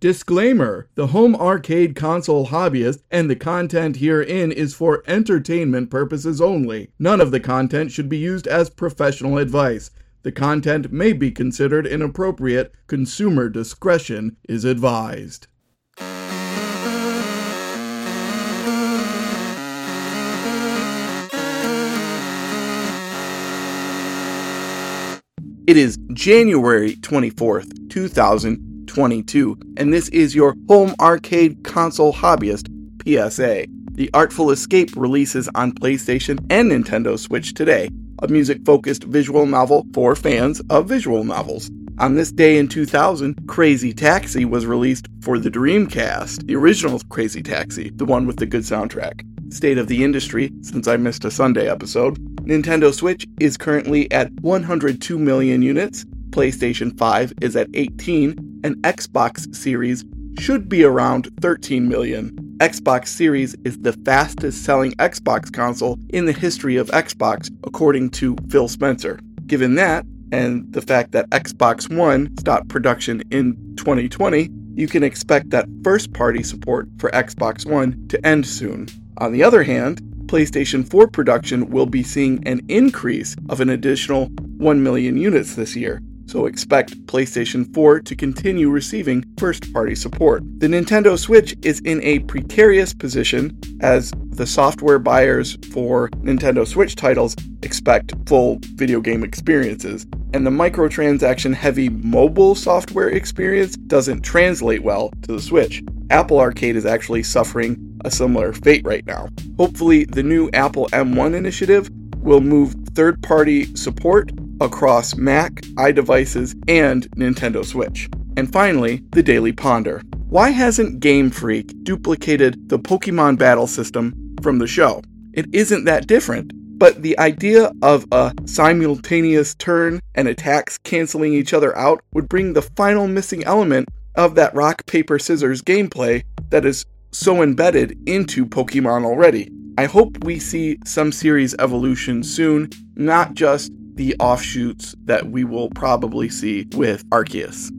Disclaimer The home arcade console hobbyist and the content herein is for entertainment purposes only. None of the content should be used as professional advice. The content may be considered inappropriate. Consumer discretion is advised. It is January 24th, 2022, and this is your home arcade console hobbyist PSA. The Artful Escape releases on PlayStation and Nintendo Switch today, a music focused visual novel for fans of visual novels. On this day in 2000, Crazy Taxi was released for the Dreamcast, the original Crazy Taxi, the one with the good soundtrack. State of the industry, since I missed a Sunday episode, Nintendo Switch is currently at 102 million units, PlayStation 5 is at 18, and Xbox Series should be around 13 million. Xbox Series is the fastest selling Xbox console in the history of Xbox, according to Phil Spencer. Given that, and the fact that Xbox One stopped production in 2020, you can expect that first party support for Xbox One to end soon. On the other hand, PlayStation 4 production will be seeing an increase of an additional 1 million units this year, so expect PlayStation 4 to continue receiving first party support. The Nintendo Switch is in a precarious position as the software buyers for Nintendo Switch titles expect full video game experiences, and the microtransaction heavy mobile software experience doesn't translate well to the Switch. Apple Arcade is actually suffering a similar fate right now. Hopefully, the new Apple M1 initiative will move third party support across Mac, iDevices, and Nintendo Switch. And finally, the Daily Ponder. Why hasn't Game Freak duplicated the Pokemon battle system from the show? It isn't that different, but the idea of a simultaneous turn and attacks canceling each other out would bring the final missing element of that rock, paper, scissors gameplay that is so embedded into Pokemon already. I hope we see some series evolution soon, not just the offshoots that we will probably see with Arceus.